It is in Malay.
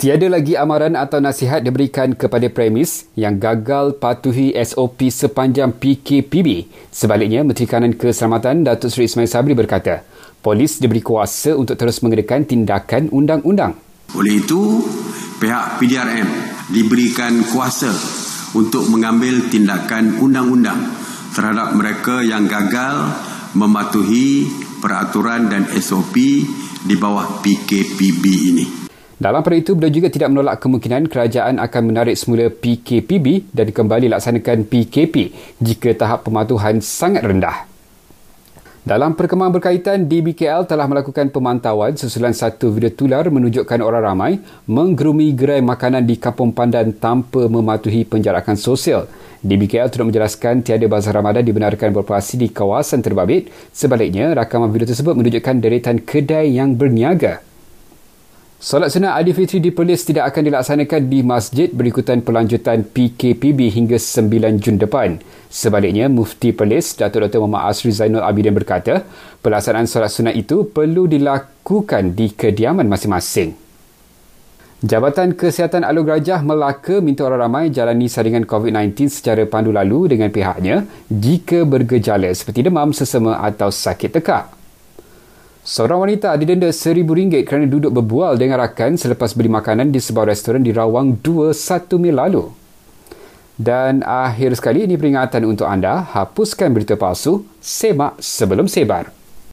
Tiada lagi amaran atau nasihat diberikan kepada premis yang gagal patuhi SOP sepanjang PKPB. Sebaliknya, Menteri Kanan Keselamatan Datuk Seri Ismail Sabri berkata, polis diberi kuasa untuk terus mengedakan tindakan undang-undang. Oleh itu, pihak PDRM diberikan kuasa untuk mengambil tindakan undang-undang terhadap mereka yang gagal mematuhi peraturan dan SOP di bawah PKPB ini. Dalam pada itu, beliau juga tidak menolak kemungkinan kerajaan akan menarik semula PKPB dan kembali laksanakan PKP jika tahap pematuhan sangat rendah. Dalam perkembangan berkaitan, DBKL telah melakukan pemantauan susulan satu video tular menunjukkan orang ramai menggerumi gerai makanan di Kampung Pandan tanpa mematuhi penjarakan sosial. DBKL turut menjelaskan tiada bazar Ramadan dibenarkan beroperasi di kawasan terbabit. Sebaliknya, rakaman video tersebut menunjukkan deretan kedai yang berniaga. Solat sunat Aidilfitri di Perlis tidak akan dilaksanakan di masjid berikutan pelanjutan PKPB hingga 9 Jun depan. Sebaliknya, Mufti Perlis, Datuk Dr. Muhammad Asri Zainul Abidin berkata, pelaksanaan solat sunat itu perlu dilakukan di kediaman masing-masing. Jabatan Kesihatan Alur Gajah Melaka minta orang ramai jalani saringan COVID-19 secara pandu lalu dengan pihaknya jika bergejala seperti demam, sesama atau sakit tekak. Seorang wanita didenda RM1,000 kerana duduk berbual dengan rakan selepas beli makanan di sebuah restoran di Rawang 2 1 mil lalu. Dan akhir sekali ini peringatan untuk anda, hapuskan berita palsu, semak sebelum sebar.